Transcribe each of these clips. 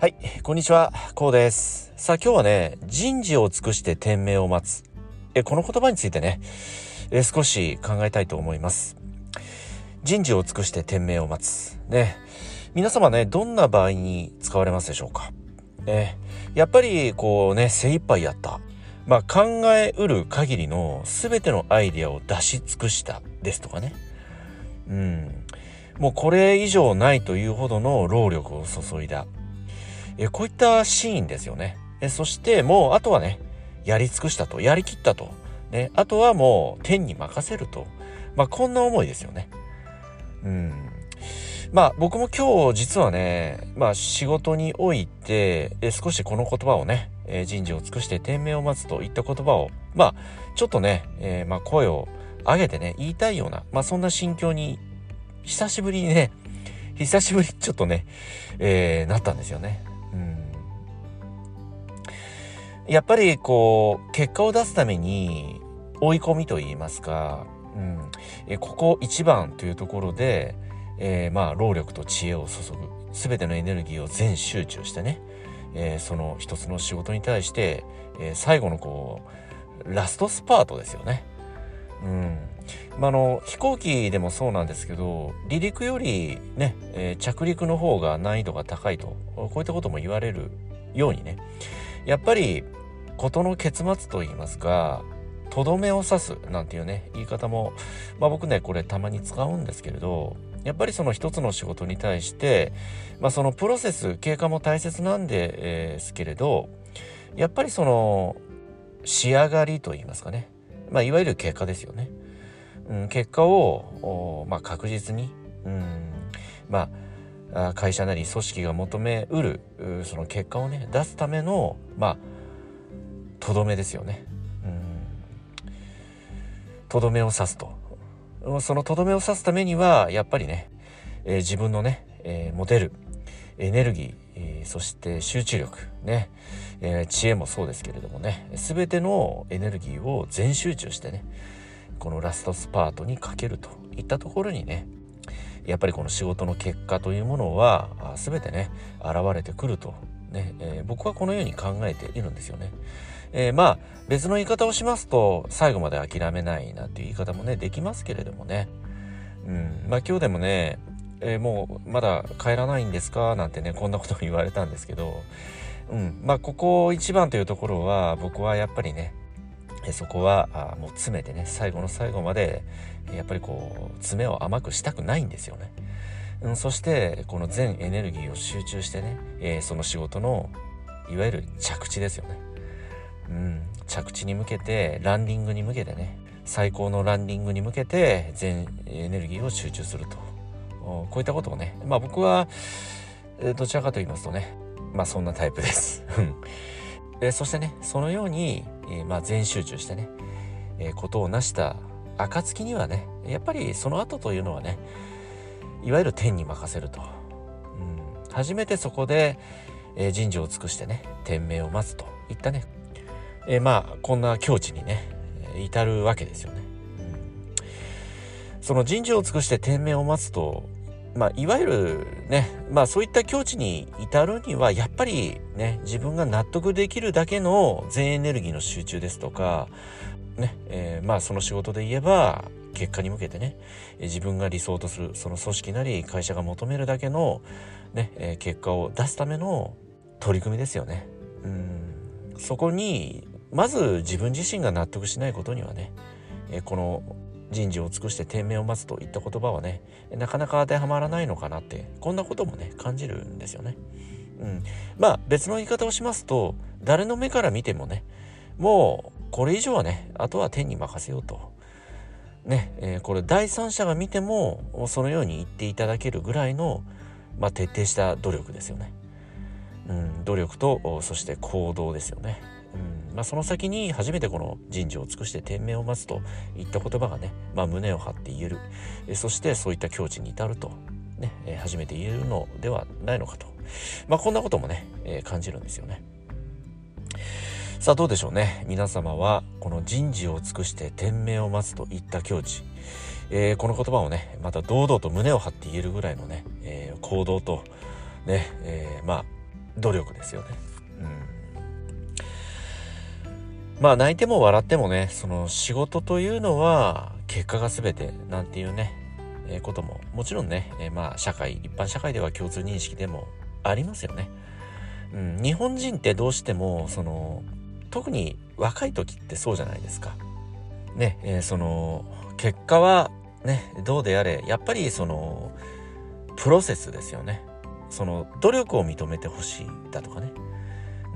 はい、こんにちは、こうです。さあ今日はね、人事を尽くして天命を待つ。え、この言葉についてね、え少し考えたいと思います。人事を尽くして天命を待つ。ね。皆様ね、どんな場合に使われますでしょうか。ね。やっぱりこうね、精一杯やった。まあ考えうる限りの全てのアイディアを出し尽くしたですとかね。うん。もうこれ以上ないというほどの労力を注いだ。えこういったシーンですよね。えそしてもうあとはね、やり尽くしたと、やりきったと。ね、あとはもう天に任せると。まあこんな思いですよね。うん。まあ僕も今日実はね、まあ仕事において、え少しこの言葉をね、え人事を尽くして天命を待つといった言葉を、まあちょっとね、えー、まあ声を上げてね、言いたいような、まあそんな心境に久しぶりにね、久しぶりにちょっとね、えー、なったんですよね。やっぱりこう、結果を出すために追い込みと言いますか、うん、えここ一番というところで、えー、まあ労力と知恵を注ぐ。全てのエネルギーを全集中してね、えー、その一つの仕事に対して、えー、最後のこうラストスパートですよね。うん、まあの飛行機でもそうなんですけど離陸よりね、え、着陸の方が難易度が高いとこういったことも言われるようにね。やっぱり事の結末と言いますかとどめを刺すなんていうね言い方もまあ僕ねこれたまに使うんですけれどやっぱりその一つの仕事に対して、まあ、そのプロセス経過も大切なんですけれどやっぱりその仕上がりと言いますかね、まあ、いわゆる結果ですよね。うん、結果を、まあ、確実に、うん、まあ会社なり組織が求めうるその結果をね出すためのまあとどめですよね。とどめを刺すとそのとどめを刺すためにはやっぱりね、えー、自分のね、えー、持てるエネルギー、えー、そして集中力ね、え知恵もそうですけれどもね全てのエネルギーを全集中してねこのラストスパートにかけるといったところにねやっぱりこの仕事の結果というものは全てね現れてくるとね、えー、僕はこのように考えているんですよね。えー、まあ別の言い方をしますと最後まで諦めないなんていう言い方もねできますけれどもね。うん、まあ今日でもね、えー、もうまだ帰らないんですか？なんてねこんなことも言われたんですけど、うん、まあここ一番というところは僕はやっぱりねそこはもう詰めてね最後の最後までやっぱりこう詰めを甘くしたくないんですよね。うん、そしてこの全エネルギーを集中してね、えー、その仕事のいわゆる着地ですよね。うん、着地に向けてランディングに向けてね最高のランディングに向けて全エネルギーを集中するとこういったことをねまあ僕はどちらかと言いますとねまあそんなタイプです。えそしてねそのように、え、まあ、全集中してね、え、ことを成した暁にはねやっぱりその後というのはねいわゆる天に任せると、うん、初めてそこで、えー、人事を尽くしてね天命を待つと。いったね、えー、まあこんな境地にね至るわけですよね。うん、その人事を尽くして天命を待つとまあ、いわゆるね、まあそういった境地に至るには、やっぱりね、自分が納得できるだけの全エネルギーの集中ですとか、ね、えー、まあその仕事で言えば、結果に向けてね、自分が理想とする、その組織なり会社が求めるだけの、ね、え、結果を出すための取り組みですよね。うん。そこに、まず自分自身が納得しないことにはね、え、この人事を尽くして天命を待つといった言葉はねなかなか当てはまらないのかなってこんなこともね感じるんですよね。うん、まあ別の言い方をしますと誰の目から見てもねもうこれ以上はねあとは天に任せようと。ね、えー、これ第三者が見てもそのように言っていただけるぐらいの、まあ、徹底した努力ですよね。うん、努力とそして行動ですよね。うんまあ、その先に初めてこの人事を尽くして天命を待つといった言葉がね、まあ、胸を張って言えるえそしてそういった境地に至ると、ねえ初めて言えるのではないのかと、まあ、こんなこともね、え感じるんですよね。さあどうでしょうね皆様はこの人事を尽くして天命を待つといった境地、えー、この言葉をねまた堂々と胸を張って言えるぐらいのね、えー、行動とね、えー、まあ努力ですよね。うん、まあ泣いても笑ってもねその仕事というのは結果が全てなんていうね、えー、ことももちろんね、えー、まあ社会一般社会では共通認識でもありますよね。うん、日本人ってどうしてもその特に若い時ってそうじゃないですか。ね、えー、その結果はねどうであれやっぱりそのプロセスですよね。その努力を認めてほしいだとかね、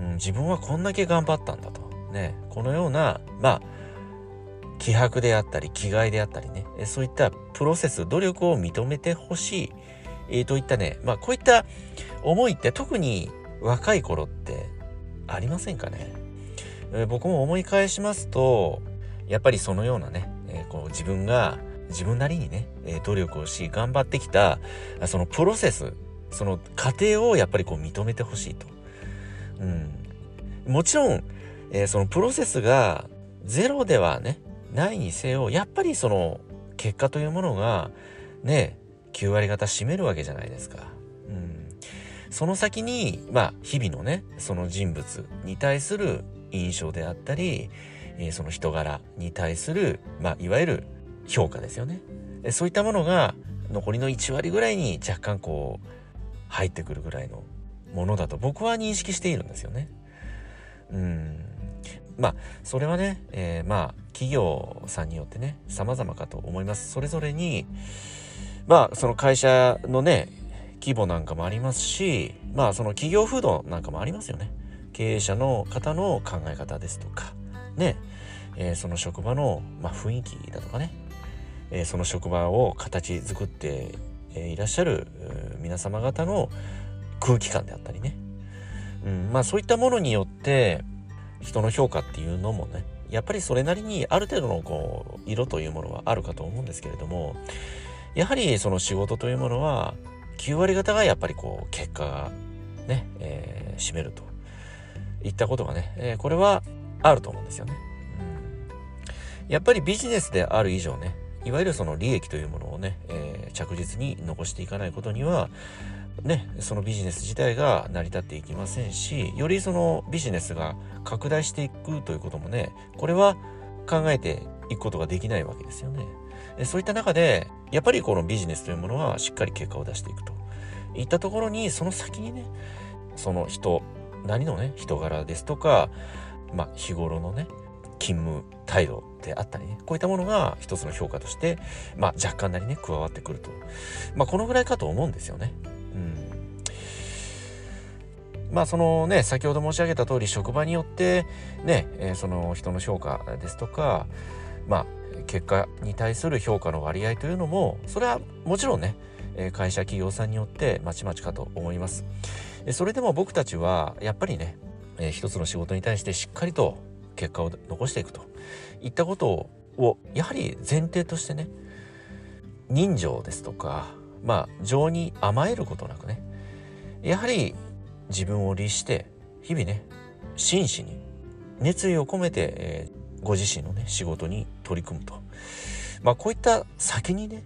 うん、自分はこんだけ頑張ったんだとねこのようなまあ気迫であったり気概であったりねそういったプロセス努力を認めてほしい、えー、といったねまあこういった思いって特に若い頃ってありませんかね、え、僕も思い返しますとやっぱりそのようなね、え、こう自分が自分なりにね、え努力をし頑張ってきたそのプロセスその過程をやっぱりこう認めてほしいと。うん。もちろん、え、そのプロセスがゼロではね、ないにせよ、やっぱりその結果というものがね、9割方占めるわけじゃないですか。うん。その先に、まあ、日々のね、その人物に対する印象であったり、えー、その人柄に対する、まあ、いわゆる評価ですよね。そういったものが残りの1割ぐらいに若干こう入ってくるぐらいのものだと僕は認識しているんですよね。うん。まあ、それはね、えー、まあ、企業さんによってね、様々かと思います。それぞれに、まあ、その会社のね、規模なんかもありますし、まあ、その企業風土なんかもありますよね。経営者の方の考え方ですとか、ね、えー、その職場の、まあ、雰囲気だとかね、えー、その職場を形作っていらっしゃる皆様方の空気感であったりね、うん、まあそういったものによって人の評価っていうのもねやっぱりそれなりにある程度のこう色というものはあるかと思うんですけれどもやはりその仕事というものは9割方がやっぱりこう結果がね、えー、占めると。いったことがね、えー、これはあると思うんですよね、うん。やっぱりビジネスである以上ねいわゆるその利益というものをね、えー、着実に残していかないことには、ね、そのビジネス自体が成り立っていきませんし、よりそのビジネスが拡大していくということもね、これは考えていくことができないわけですよね。そういった中で、やっぱりこのビジネスというものはしっかり結果を出していくといったところに、その先にね、その人、何のね、人柄ですとか、まあ、日頃のね、勤務態度であったりね、こういったものが一つの評価として、まあ若干なりね、加わってくると。まあこのぐらいかと思うんですよね。うん。まあそのね、先ほど申し上げた通り職場によってね、え、その人の評価ですとか、まあ結果に対する評価の割合というのも、それはもちろんね、会社企業さんによってまちまちかと思います。それでも僕たちはやっぱりね、えー、一つの仕事に対してしっかりと結果を残していくといったことをやはり前提としてね人情ですとかまあ情に甘えることなくねやはり自分を律して日々ね真摯に熱意を込めて、えー、ご自身のね仕事に取り組むとまあこういった先にね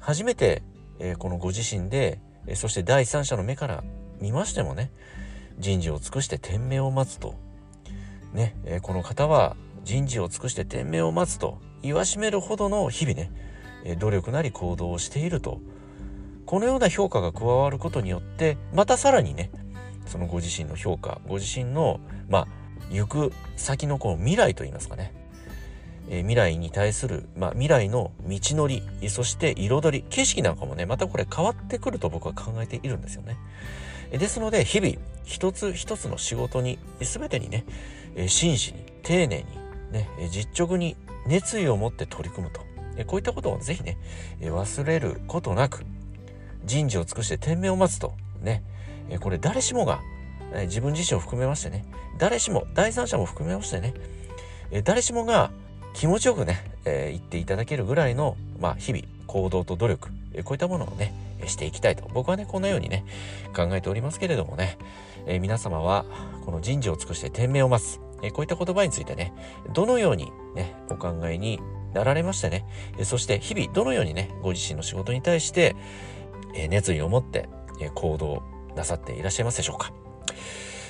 初めて、え、このご自身で、え、そして第三者の目から見ましてもね人事を尽くして天命を待つと。ね、えこの方は人事を尽くして天命を待つと言わしめるほどの日々ね、え努力なり行動をしていると。このような評価が加わることによってまたさらにねそのご自身の評価ご自身のまあ行く先のこう未来といいますかね、え、未来に対する、まあ、未来の道のりそして彩り景色なんかもねまたこれ変わってくると僕は考えているんですよね。ですので日々一つ一つの仕事に全てにね真摯に丁寧にね実直に熱意を持って取り組むと。こういったことをぜひね忘れることなく人事を尽くして天命を待つと。ね。これ誰しもが自分自身を含めましてね誰しも第三者も含めましてね誰しもが気持ちよくね、えー、言っていただけるぐらいの、まあ、日々行動と努力、えこういったものをねしていきたいと僕はねこんなようにね考えておりますけれどもね、えー、皆様はこの人事を尽くして天命を待つえこういった言葉についてね、どのようにね、お考えになられましてねえ、そして日々どのようにね、ご自身の仕事に対して、え熱意を持って、え行動なさっていらっしゃいますでしょうか。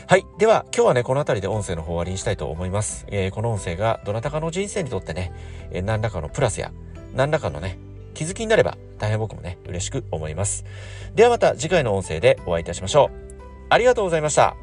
はい。では、今日はね、この辺りで音声の方終わりにしたいと思います。えー、この音声がどなたかの人生にとってね、えー、何らかのプラスや、何らかのね、気づきになれば、大変僕もね、嬉しく思います。ではまた次回の音声でお会いいたしましょう。ありがとうございました。